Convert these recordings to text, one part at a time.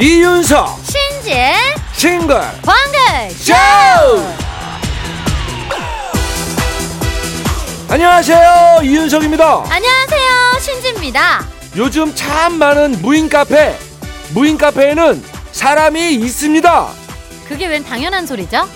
이윤석 신지의 싱글 광글 쇼! 안녕하세요 이윤석입니다. 안녕하세요 신지입니다. 요즘 참 많은 무인 카페 무인 카페에는 사람이 있습니다. 그게 웬 당연한 소리죠?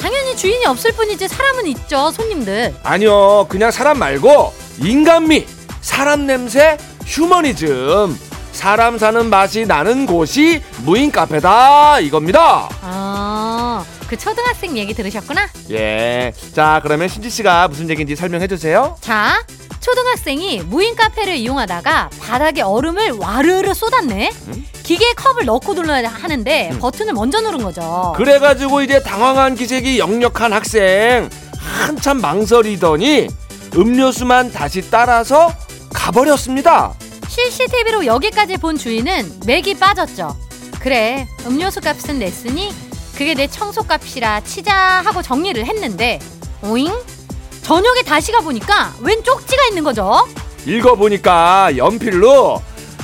당연히 주인이 없을 뿐이지 사람은 있죠 손님들. 아니요 그냥 사람 말고 인간미 사람 냄새 휴머니즘 사람 사는 맛이 나는 곳이 무인 카페다 이겁니다 아 그 초등학생 얘기 들으셨구나 예. 자, 그러면 신지 씨가 무슨 얘기인지 설명해 주세요. 자 초등학생이 무인 카페를 이용하다가 바닥에 얼음을 와르르 쏟았네 음? 기계에 컵을 넣고 눌러야 하는데 음. 버튼을 먼저 누른 거죠 그래 가지고 이제 당황한 기색이 역력한 학생 한참 망설이더니 음료수만 다시 따라서 가버렸습니다. CCTV로 여기까지 본 주인은 맥이 빠졌죠. 그래, 음료수 값은 냈으니 그게 내 청소 값이라 치자 하고 정리를 했는데, 오잉? 저녁에 다시 가보니까 웬 쪽지가 있는 거죠? 읽어 보니까 연필로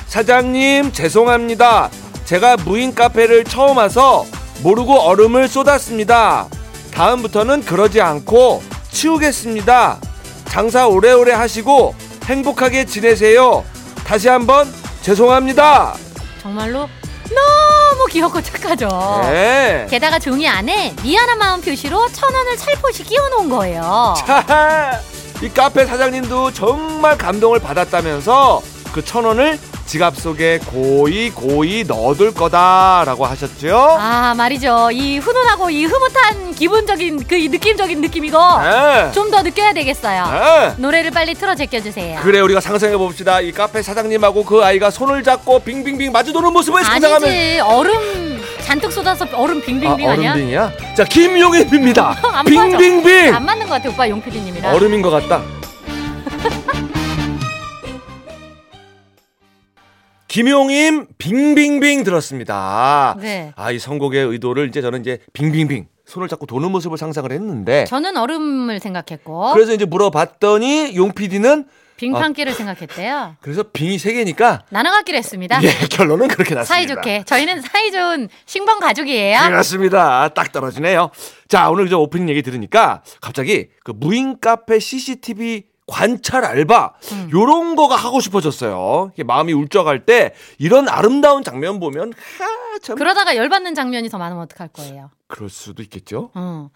사장님 죄송합니다. 제가 무인 카페를 처음 와서 모르고 얼음을 쏟았습니다. 다음부터는 그러지 않고 치우겠습니다. 장사 오래오래 하시고 행복하게 지내세요. 다시 한번 죄송합니다. 정말로 너무 귀엽고 착하죠. 네. 게다가 종이 안에 미안한 마음 표시로 천 원을 살포시 끼워놓은 거예요. 자, 이 카페 사장님도 정말 감동을 받았다면서 그 천 원을 지갑 속에 고이 고이 넣어둘 거다라고 하셨죠? 아 말이죠. 이 훈훈하고 이 흐뭇한 기분적인 그이 느낌적인 느낌 이거 네. 좀더 느껴야 되겠어요. 네. 노래를 빨리 틀어 제껴주세요. 그래 우리가 상상해 봅시다. 이 카페 사장님하고 그 아이가 손을 잡고 빙빙빙 마주도는 모습을 상상하면 아니지 얼음 잔뜩 쏟아서 얼음 빙빙빙 아, 니야 얼음빙이야? 자 김용입니다. 맞아. 빙빙빙 안 맞는 것 같아 오빠 용PD님이랑 얼음인 것 같다. 김용임 빙빙빙 들었습니다. 네. 아 이 선곡의 의도를 이제 저는 이제 빙빙빙 손을 잡고 도는 모습을 상상을 했는데 저는 얼음을 생각했고 그래서 이제 물어봤더니 용 PD는 빙판기를 생각했대요 그래서 빙이 세 개니까 나눠갖기로 했습니다 예 결론은 그렇게 났습니다. 사이좋게 저희는 사이좋은 신번 가족이에요 그렇습니다. 딱 떨어지네요. 자, 오늘 저 오프닝 얘기 들으니까 갑자기 그 무인 카페 CCTV 관찰 알바 음. 요런 거가 하고 싶어졌어요. 마음이 울적할 때 이런 아름다운 장면 보면 하, 참 그러다가 열받는 장면이 더 많으면 어떡할 거예요 그럴 수도 있겠죠. 어.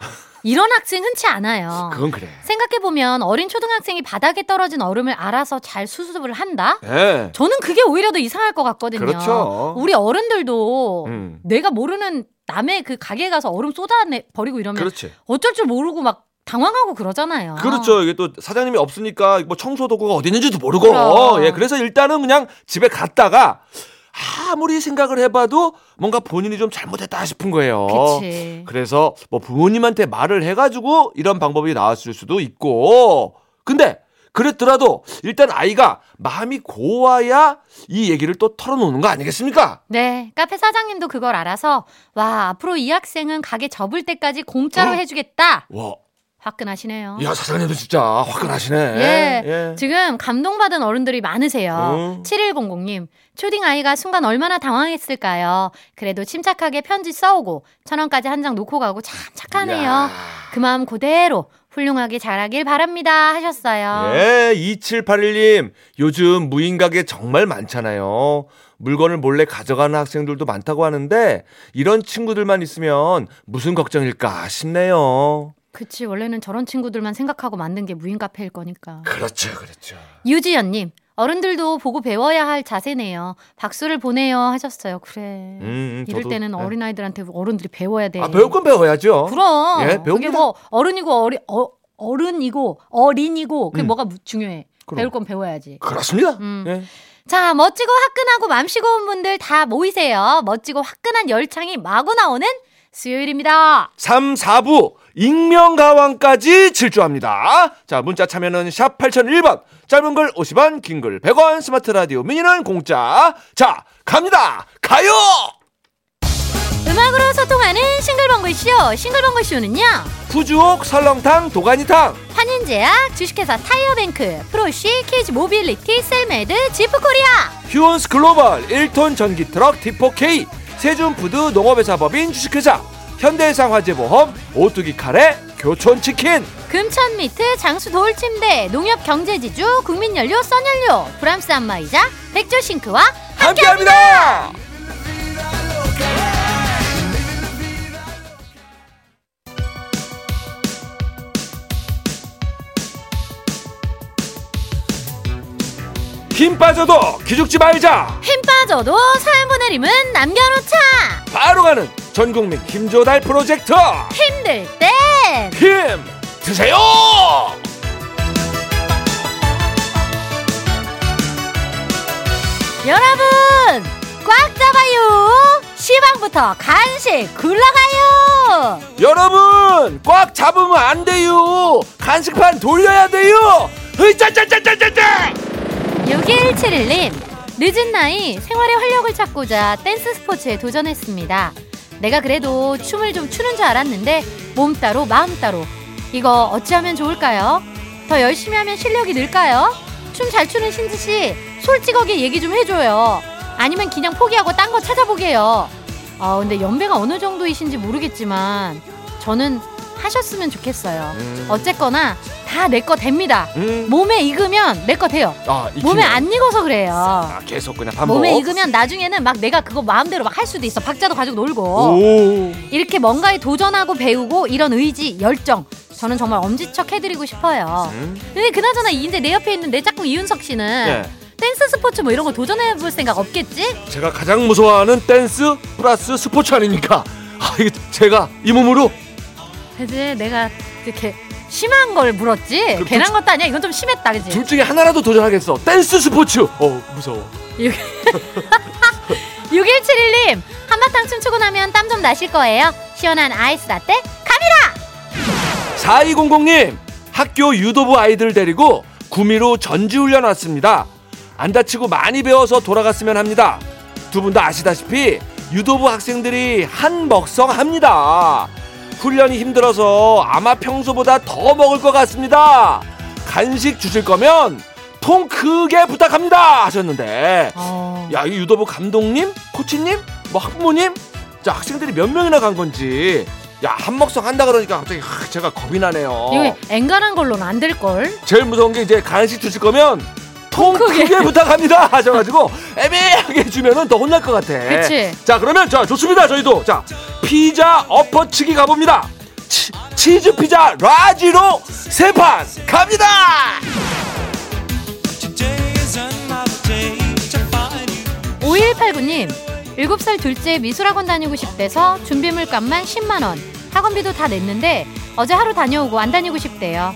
이런 학생 흔치 않아요 그건 그래. 생각해 보면 어린 초등학생이 바닥에 떨어진 얼음을 알아서 잘 수습을 한다? 예. 저는 그게 오히려 더 이상할 것 같거든요. 그렇죠. 우리 어른들도 음. 내가 모르는 남의 그 가게에 가서 얼음 쏟아내 버리고 이러면 그렇지. 어쩔 줄 모르고 막 당황하고 그러잖아요. 그렇죠. 이게 또 사장님이 없으니까 뭐 청소 도구가 어디 있는지도 모르고. 그럼. 예. 그래서 일단은 그냥 집에 갔다가 아무리 생각을 해봐도 뭔가 본인이 좀 잘못했다 싶은 거예요. 그치. 그래서 뭐 부모님한테 말을 해가지고 이런 방법이 나왔을 수도 있고. 근데 그랬더라도 일단 아이가 마음이 고와야 이 얘기를 또 털어놓는 거 아니겠습니까? 네, 카페 사장님도 그걸 알아서 와 앞으로 이 학생은 가게 접을 때까지 공짜로 어? 해주겠다. 와, 화끈하시네요. 야 사장님도 진짜 화끈하시네. 예, 지금 감동받은 어른들이 많으세요. 어. 7100님, 초딩 아이가 순간 얼마나 당황했을까요? 그래도 침착하게 편지 써오고, 천 원까지 한 장 놓고 가고 참 착하네요. 야. 그 마음 그대로 훌륭하게 자라길 바랍니다. 하셨어요. 예, 2781님. 요즘 무인 가게 정말 많잖아요. 물건을 몰래 가져가는 학생들도 많다고 하는데 이런 친구들만 있으면 무슨 걱정일까 싶네요. 그치, 원래는 저런 친구들만 생각하고 만든 게 무인 카페일 거니까. 그렇죠, 그렇죠. 유지연님, 어른들도 보고 배워야 할 자세네요. 박수를 보내요. 하셨어요. 그래. 음, 이럴 저도, 때는 네. 어린 아이들한테 어른들이 배워야 돼. 아, 배울 건 배워야죠. 그럼. 예, 그게 배웁니다. 뭐 어른이고 어리, 어, 어른이고 어린이고 그게 음. 뭐가 무- 중요해. 그럼. 배울 건 배워야지. 그렇습니다. 음. 예. 자, 멋지고 화끈하고 맘씨 고운 분들 다 모이세요. 멋지고 화끈한 열창이 마구 나오는 수요일입니다. 3, 4부 익명가왕까지 질주합니다. 자, 문자 참여는 샵 8001번, 짧은 글 50원, 긴 글 100원, 스마트 라디오 미니는 공짜. 자, 갑니다. 가요! 음악으로 소통하는 싱글벙글쇼. 싱글벙글쇼는요. 푸주옥, 설렁탕, 도가니탕. 환인제약, 주식회사 타이어뱅크, 프로쉬, 케이지 모빌리티, 셀메드, 지프코리아. 휴온스 글로벌 1톤 전기 트럭 D4K 세준푸드 농업회사법인 주식회사 현대해상 화재보험 오뚜기 카레 교촌치킨 금천미트 장수 돌침대 농협경제지주 국민연료 써연료 브람스 안마이자 백조싱크와 함께합니다. 힘 빠져도 기죽지 말자. 힘 빠져도 사연 보내림은 남겨놓자 바로 가는 전국민 힘조달 프로젝트 힘들 땐 힘 드세요. 여러분 꽉 잡아요 시방부터 간식 굴러가요 여러분 꽉 잡으면 안 돼요. 간식판 돌려야 돼요. 으짜짜짜짜짜짜. 6171님 늦은 나이 생활의 활력을 찾고자 댄스 스포츠에 도전했습니다 내가 그래도 춤을 좀 추는 줄 알았는데 몸 따로 마음 따로 이거 어찌하면 좋을까요? 더 열심히 하면 실력이 늘까요? 춤 잘 추는 신지 씨 솔직하게 얘기 좀 해줘요 아니면 그냥 포기하고 딴 거 찾아보게요 아 근데 연배가 어느 정도이신지 모르겠지만 저는 하셨으면 좋겠어요 음. 어쨌거나 다 내 거 됩니다 음. 몸에 익으면 내 거 돼요 아, 몸에. 안 익어서 그래요. 아, 계속 그냥 반복. 몸에 익으면 나중에는 막 내가 그거 마음대로 막 할 수도 있어. 박자도 가지고 놀고. 오. 이렇게 뭔가에 도전하고 배우고 이런 의지, 열정. 저는 정말 엄지척 해드리고 싶어요. 음. 근데 그나저나 이제 내 옆에 있는 내 짝꿍 이윤석 씨는 네. 댄스 스포츠 뭐 이런 거 도전해 볼 생각 없겠지? 제가 가장 무서워하는 댄스 플러스 스포츠 아닙니까? 아, 이게 제가 이 몸으로 그지? 내가 이렇게 심한 걸 물었지? 그 괜한 둘- 것도 아니야. 이건 좀 심했다, 그지? 둘 중에 하나라도 도전하겠어. 댄스 스포츠. 어, 무서워. 6171님, 한바탕 춤추고 나면 땀 좀 나실 거예요. 시원한 아이스 라떼 갑니다! 4200님, 학교 유도부 아이들 데리고 구미로 전지훈련 왔습니다. 안 다치고 많이 배워서 돌아갔으면 합니다. 두 분 다 아시다시피 유도부 학생들이 한 먹성합니다. 훈련이 힘들어서 아마 평소보다 더 먹을 것 같습니다. 간식 주실 거면 통 크게 부탁합니다 하셨는데 어... 야, 이 유도부 감독님, 코치님, 뭐 학부모님, 자 학생들이 몇 명이나 간 건지, 야 한 먹성 한다 그러니까 갑자기 하, 제가 겁이 나네요. 이거 앵간한 걸로는 안 될 걸? 제일 무서운 게 이제 간식 주실 거면 통 크게. 크게 부탁합니다 하셔가지고 애매하게 주면은 더 혼날 것 같아. 그치. 자 그러면 자 좋습니다 저희도 자 피자 엎어치기 가봅니다. 치, 치즈 피자 라지로 세 판 갑니다. You. 5189님, 7살 둘째 미술학원 다니고 싶대서 준비물 값만 10만원. 학원비도 다 냈는데 어제 하루 다녀오고 안 다니고 싶대요.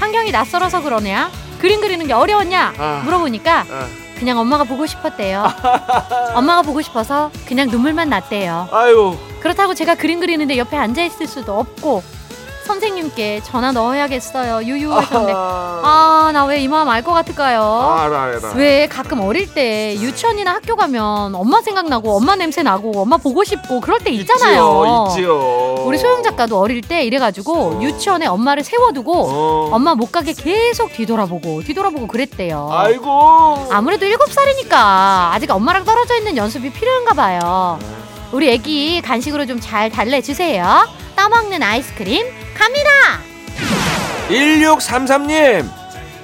환경이 낯설어서 그러냐? 그림 그리는 게 어려웠냐? 아. 물어보니까 아, 그냥 엄마가 보고 싶었대요. 엄마가 보고 싶어서 그냥 눈물만 났대요. 아유 그렇다고 제가 그림 그리는데 옆에 앉아 있을 수도 없고 선생님께 전화 넣어야겠어요. 유유하셨는데 아 나 왜 이 마음 알 것 같을까요? 알아 알아. 왜 가끔 어릴 때 유치원이나 학교 가면 엄마 생각나고 엄마 냄새 나고 엄마 보고 싶고 그럴 때 있잖아요. 있지요, 있지요. 우리 소영 작가도 어릴 때 이래가지고 어. 유치원에 엄마를 세워두고 어. 엄마 못 가게 계속 뒤돌아보고 뒤돌아보고 그랬대요. 아이고. 아무래도 일곱 살이니까 아직 엄마랑 떨어져 있는 연습이 필요한가 봐요. 우리 애기 간식으로 좀 잘 달래주세요. 따먹는 아이스크림 갑니다. 1633님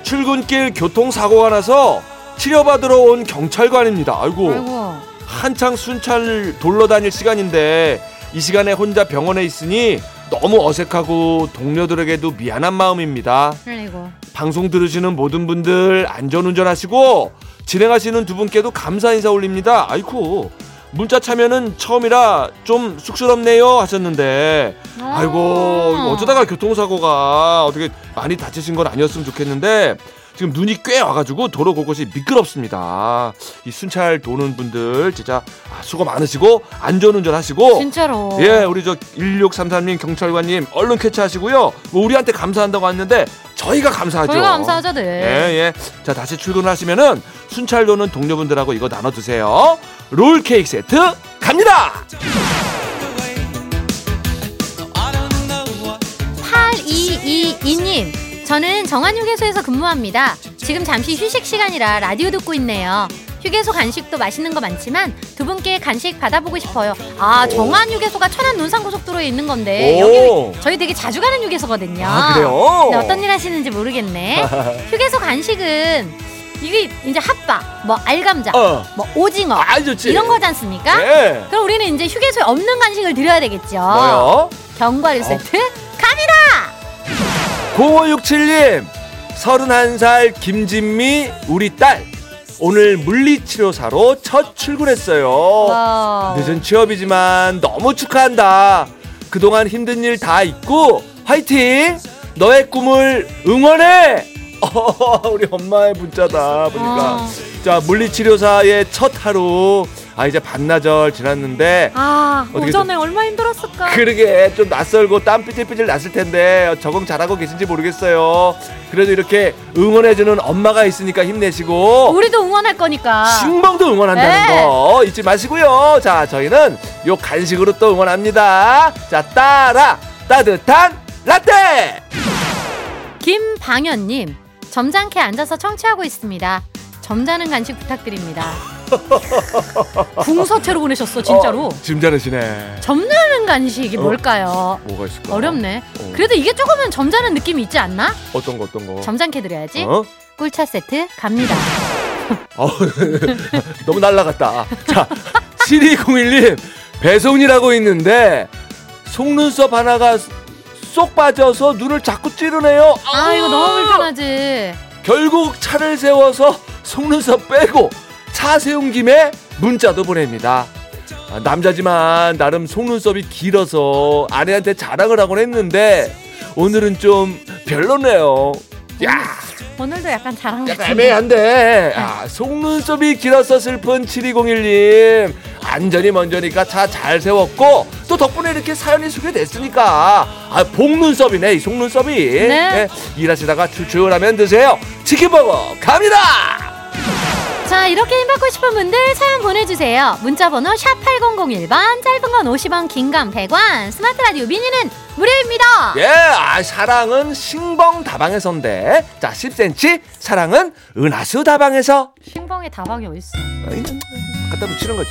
출근길 교통사고가 나서 치료받으러 온 경찰관입니다. 아이고, 아이고 한창 순찰 돌러 다닐 시간인데 이 시간에 혼자 병원에 있으니 너무 어색하고 동료들에게도 미안한 마음입니다. 아이고 방송 들으시는 모든 분들 안전운전하시고 진행하시는 두 분께도 감사 인사 올립니다. 아이쿠 문자 참여는 처음이라 좀 쑥스럽네요 하셨는데 아이고 이거 어쩌다가 교통사고가 어떻게 많이 다치신 건 아니었으면 좋겠는데 지금 눈이 꽤 와가지고 도로 곳곳이 미끄럽습니다. 이 순찰 도는 분들 진짜 아, 수고 많으시고 안전운전 하시고 진짜로 예, 우리 저 1633님 경찰관님 얼른 캐치하시고요. 뭐 우리한테 감사한다고 왔는데 저희가 감사하죠. 저희가 감사하죠 네. 예, 예. 자, 다시 출근하시면은 순찰 도는 동료분들하고 이거 나눠 드세요. 롤 케이크 세트 갑니다. I don't know what 8222님, 저는 정한휴게소에서 근무합니다. 지금 잠시 휴식 시간이라 라디오 듣고 있네요. 휴게소 간식도 맛있는 거 많지만 두 분께 간식 받아보고 싶어요. 아 정한 휴게소가 천안 논산고속도로에 있는 건데 오. 여기 저희 되게 자주 가는 휴게소거든요. 아, 그래요? 근데 어떤 일 하시는지 모르겠네. 휴게소 간식은 이게 이제 핫바, 뭐 알감자, 어. 뭐 오징어 아, 좋지. 이런 거지 않습니까? 네. 그럼 우리는 이제 휴게소에 없는 간식을 드려야 되겠죠. 뭐요? 견과류 어. 세트 갑니다. 0567님, 31살 김진미, 우리 딸. 오늘 물리치료사로 첫 출근했어요. 와. 늦은 취업이지만 너무 축하한다. 그동안 힘든 일 다 잊고 화이팅! 너의 꿈을 응원해! 어, 우리 엄마의 문자다 보니까. 어. 자, 물리치료사의 첫 하루. 아, 이제 반나절 지났는데. 아 오전에 얼마 힘들었을까? 그러게 좀 낯설고 땀 삐질삐질 났을 텐데 적응 잘하고 계신지 모르겠어요. 그래도 이렇게 응원해주는 엄마가 있으니까 힘내시고 우리도 응원할 거니까. 신봉도 응원한다는 네. 거 잊지 마시고요. 자, 저희는 요 간식으로 또 응원합니다. 자, 따라 따뜻한 라떼. 김방현님 점잖게 앉아서 청취하고 있습니다. 점잖은 간식 부탁드립니다. 궁서체로 보내셨어 진짜로. 어, 잘하시네. 점잖은 간식이 어. 뭘까요? 뭐가 있을까? 어렵네. 어. 그래도 이게 조금은 점잖은 느낌이 있지 않나? 어떤 거 어떤 거? 점잖게 드려야지. 어? 꿀차 세트 갑니다. 어, 너무 날라갔다. 자, 7201님, 배송이라고 있는데, 속눈썹 하나가 쏙 빠져서 눈을 자꾸 찌르네요. 아 이거 너무 불편하지. 결국 차를 세워서 속눈썹 빼고, 차 세운 김에 문자도 보냅니다. 아, 남자지만 나름 속눈썹이 길어서 아내한테 자랑을 하곤 했는데, 오늘은 좀 별로네요. 야! 오늘도 약간 자랑 약간. 애매한데 아, 속눈썹이 길어서 슬픈 7201님 안전이 먼저니까 차 잘 세웠고 또 덕분에 이렇게 사연이 소개됐으니까. 아 복눈썹이네 이 속눈썹이. 네. 일하시다가 출출하면 드세요. 치킨버거 갑니다! 자 이렇게 힘받고 싶은 분들 사연 보내주세요. 문자번호 샵 8001번 짧은 건 50원 긴 건 100원 스마트 라디오 미니는 무료입니다. 예 아, 사랑은 신봉 다방에서인데 자 10cm 사랑은 은하수 다방에서. 신봉의 다방이 어딨어? 아이, 갖다 붙이는 거지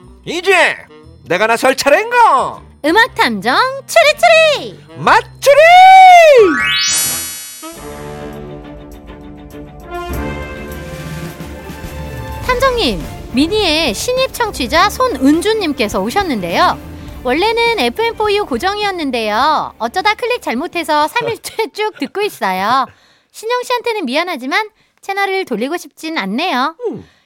이제 내가 나설 차례인가 음악 탐정 추리추리! 맞추리! 탐정님 미니의 신입 청취자 손은주님께서 오셨는데요. 원래는 FM4U 고정이었는데요. 어쩌다 클릭 잘못해서 3일째 쭉 듣고 있어요. 신영 씨한테는 미안하지만 채널을 돌리고 싶진 않네요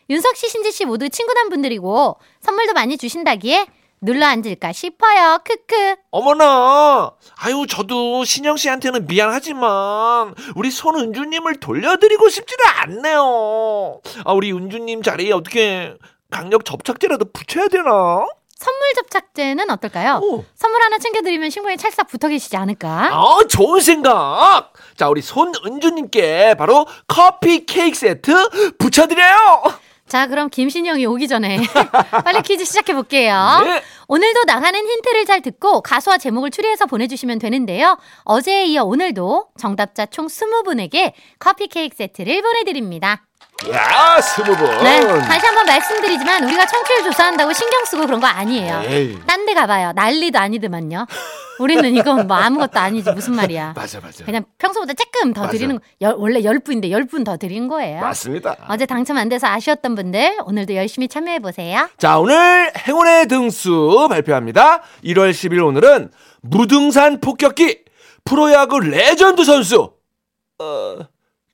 윤석 씨, 신지 씨 모두 친구단 분들이고 선물도 많이 주신다기에 눌러 앉을까 싶어요. 크크. 어머나, 아유, 저도 신영 씨한테는 미안하지만, 우리 손은주 님을 돌려드리고 싶지는 않네요. 아, 우리 은주 님 자리에 어떻게 강력 접착제라도 붙여야 되나? 선물 접착제는 어떨까요? 오. 선물 하나 챙겨드리면 신부에 찰싹 붙어 계시지 않을까? 아, 좋은 생각! 자, 우리 손은주님께 바로 커피 케이크 세트 붙여드려요! 자, 그럼 김신영이 오기 전에 빨리 퀴즈 시작해 볼게요. 네. 오늘도 나가는 힌트를 잘 듣고 가수와 제목을 추리해서 보내주시면 되는데요. 어제에 이어 오늘도 정답자 총 20분에게 커피 케이크 세트를 보내드립니다. 야 스무 분 네, 다시 한번 말씀드리지만 우리가 청취율 조사한다고 신경 쓰고 그런 거 아니에요. 딴 데 가봐요. 난리도 아니더만요. 우리는 이건 뭐 아무것도 아니지 무슨 말이야. 맞아 맞아 그냥 평소보다 조금 더 맞아. 드리는 거, 열- 원래 10분인데 10분 더 드린 거예요. 맞습니다 어제 당첨 안 돼서 아쉬웠던 분들 오늘도 열심히 참여해 보세요. 자 오늘 행운의 등수 발표합니다 1월 10일 오늘은 무등산 폭격기 프로야구 레전드 선수 어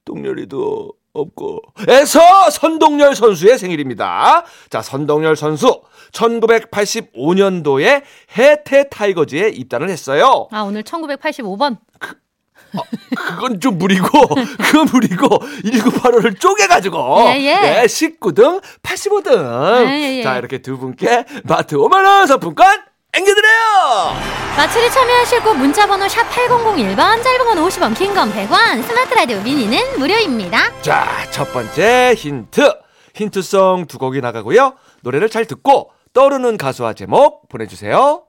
동열이도 없고 에서 선동열 선수의 생일입니다 자 선동열 선수 1985년도에 해태 타이거즈에 입단을 했어요 아 오늘 1985번. 그건 좀 무리고, 그건 무리고, 1985를 쪼개가지고, 예, 예. 19등, 85등. 예, 예, 예. 자, 이렇게 두 분께 마트 5만원 상품권 앵겨드려요! 마취를 참여하실 곳 문자번호 샵 8001번, 짧은 글 50원, 긴 글 100원, 스마트 라디오 미니는 무료입니다. 자, 첫 번째 힌트. 힌트송 두 곡이 나가고요. 노래를 잘 듣고 떠오르는 가수와 제목 보내주세요.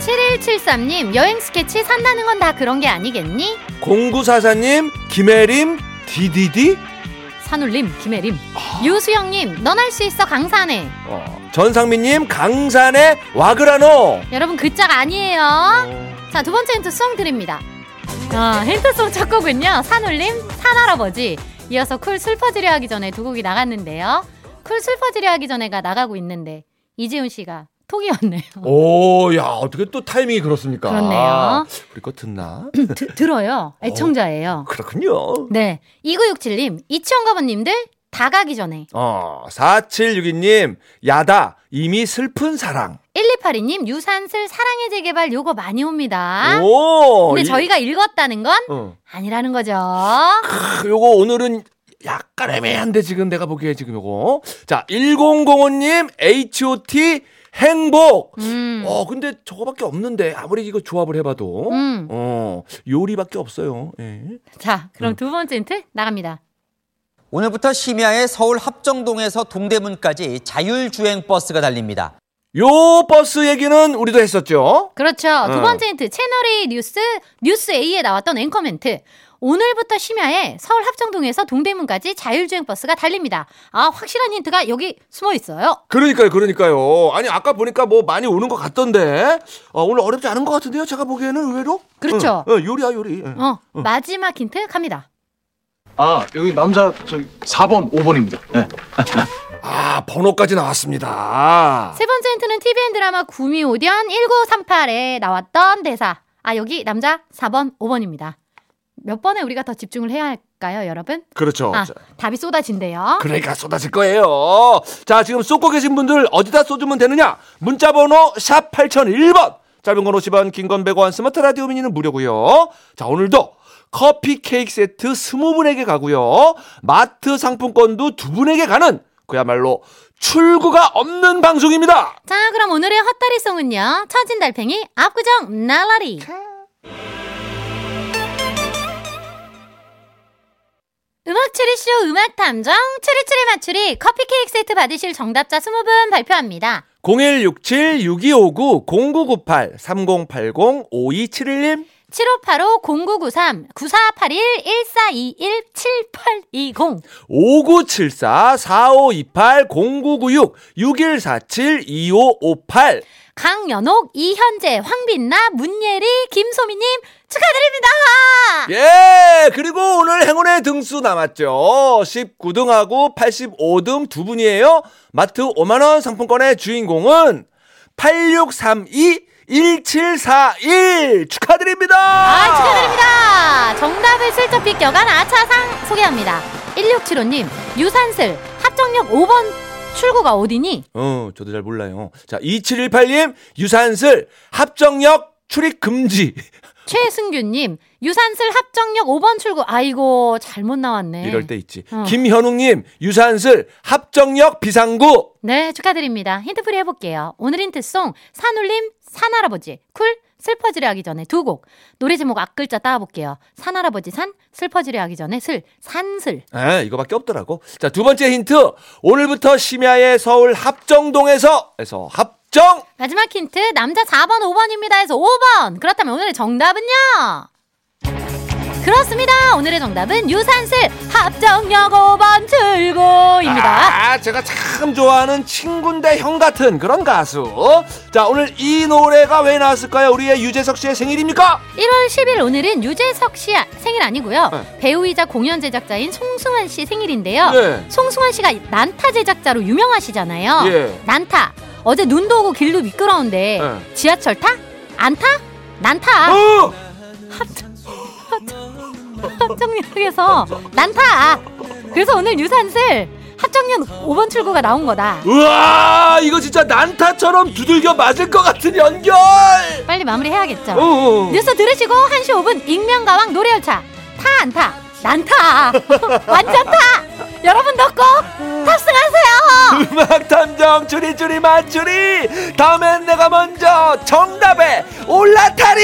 7173님, 여행 스케치 산다는 건 다 그런 게 아니겠니? 0944님, 김혜림, 디디디. 산울림, 김혜림. 유수영님, 넌 할 수 있어, 강산에. 어, 전상민님, 강산에 와그라노. 여러분, 그짝 아니에요. 자, 두 번째 힌트송 드립니다. 아, 힌트송 첫 곡은요, 산울림, 산할아버지. 이어서 쿨 슬퍼지려 하기 전에 두 곡이 나갔는데요. 쿨 슬퍼지려 하기 전에가 나가고 있는데, 이재훈 씨가 톡이었네요. 오, 야, 어떻게 또 타이밍이 그렇습니까? 그렇네요. 우리 거 듣나? 드- 들어요. 애청자예요. 그렇군요. 네. 2967님, 이치원가버님들 다 가기 전에. 어, 4762님, 야다, 이미 슬픈 사랑. 1282님, 유산슬 사랑의 재개발 요거 많이 옵니다. 오! 아? 근데 이- 저희가 읽었다는 건 어. 아니라는 거죠. 크, 요거 오늘은 약간 애매한데 지금 내가 보기에 지금 요거. 자, 1005님, H.O.T. 행복. 음. 어, 근데 저거밖에 없는데 아무리 이거 조합을 해봐도 음. 어 요리밖에 없어요. 예. 자, 그럼 두 번째 힌트 나갑니다. 오늘부터 심야에 서울 합정동에서 동대문까지 자율주행 버스가 달립니다. 요 버스 얘기는 우리도 했었죠. 그렇죠. 두 어. 번째 힌트. 채널A 뉴스, 뉴스 A에 나왔던 앵커 멘트. 오늘부터 심야에 서울 합정동에서 동대문까지 자율주행 버스가 달립니다. 아, 확실한 힌트가 여기 숨어 있어요. 그러니까요, 그러니까요. 아니 아까 보니까 뭐 많이 오는 것 같던데 어, 오늘 어렵지 않은 것 같은데요. 제가 보기에는 의외로. 그렇죠. 응, 응, 요리야 요리. 응. 어, 마지막 힌트 갑니다. 아 여기 남자 저기 4번 5번입니다. 네. 아 번호까지 나왔습니다. 세 번째 힌트는 TVN 드라마 구미호견 1938에 나왔던 대사. 아, 여기 남자 4번, 5번입니다. 몇 번에 우리가 더 집중을 해야 할까요, 여러분? 그렇죠. 아, 자, 답이 쏟아진대요. 그러니까 쏟아질 거예요. 자, 지금 쏟고 계신 분들 어디다 쏟으면 되느냐? 문자 번호 샵 8001번. 짧은 건 50원, 긴 건 100원, 스마트 라디오 미니는 무료고요. 자, 오늘도 커피 케이크 세트 20분에게 가고요. 마트 상품권도 두 분에게 가는 그야말로 출구가 없는 방송입니다. 자, 그럼 오늘의 헛다리송은요. 처진 달팽이 압구정 날라리. 음악 추리쇼 음악 탐정 추리추리 맞추리 커피 케이크 세트 받으실 정답자 20분 발표합니다. 0167-6259-0998-3080-5271님 7585-0993-1421-7421-7820 5974-4528-0996-6147-2558 강연옥, 이현재, 황빈나, 문예리, 김소미님 축하드립니다. 예! 그리고 오늘 행운의 등수 남았죠. 19등하고 85등 두 분이에요. 마트 5만원 상품권의 주인공은 8632-1741 축하드립니다! 아, 축하드립니다. 정답을 슬쩍 비껴간 아차상 소개합니다. 1675님, 유산슬, 합정역 5번 출구가 어디니? 어, 저도 잘 몰라요. 자, 2718님, 유산슬, 합정역 출입 금지. 최승규님, 유산슬 합정역 5번 출구. 아이고, 잘못 나왔네. 이럴 때 있지. 어. 김현웅님, 유산슬, 합정역 비상구. 네, 축하드립니다. 힌트풀이 해볼게요. 오늘 힌트송, 산울림, 산할아버지, 쿨, 슬퍼지려 하기 전에 두 곡. 노래 제목 앞글자 따볼게요. 산할아버지 산, 슬퍼지려 하기 전에 슬, 산슬. 에, 이거밖에 없더라고. 자, 두 번째 힌트. 오늘부터 심야의 서울 합정동에서, 에서 합정! 마지막 힌트, 남자 4번, 5번입니다. 해서 5번. 그렇다면 오늘의 정답은요? 그렇습니다. 오늘의 정답은 유산슬 합정역 5번 출구입니다. 아, 제가 참 좋아하는 친구인데 형 같은 그런 가수. 자, 오늘 이 노래가 왜 나왔을까요? 우리의 유재석 씨의 생일입니까? 1월 10일 오늘은 유재석 씨 생일 아니고요. 네. 배우이자 공연 제작자인 송승환 씨 생일인데요. 네. 송승환 씨가 난타 제작자로 유명하시잖아요. 예. 난타. 어제 눈도 오고 길도 미끄러운데 네. 지하철 타? 안 타? 난 타. 어! 합 정역에서 난타. 그래서 오늘 유산슬 합정역 5번 출구가 나온 거다. 우와 이거 진짜 난타처럼 두들겨 맞을 것 같은 연결. 빨리 마무리해야겠죠. 어. 뉴스 들으시고 1시 5분 익명가왕 노래열차 타 안 타? 난타 완전 타 여러분도 꼭 탑승하세요 음악 탐정 주리주리 맞추리 다음엔 내가 먼저 정답에 올라타리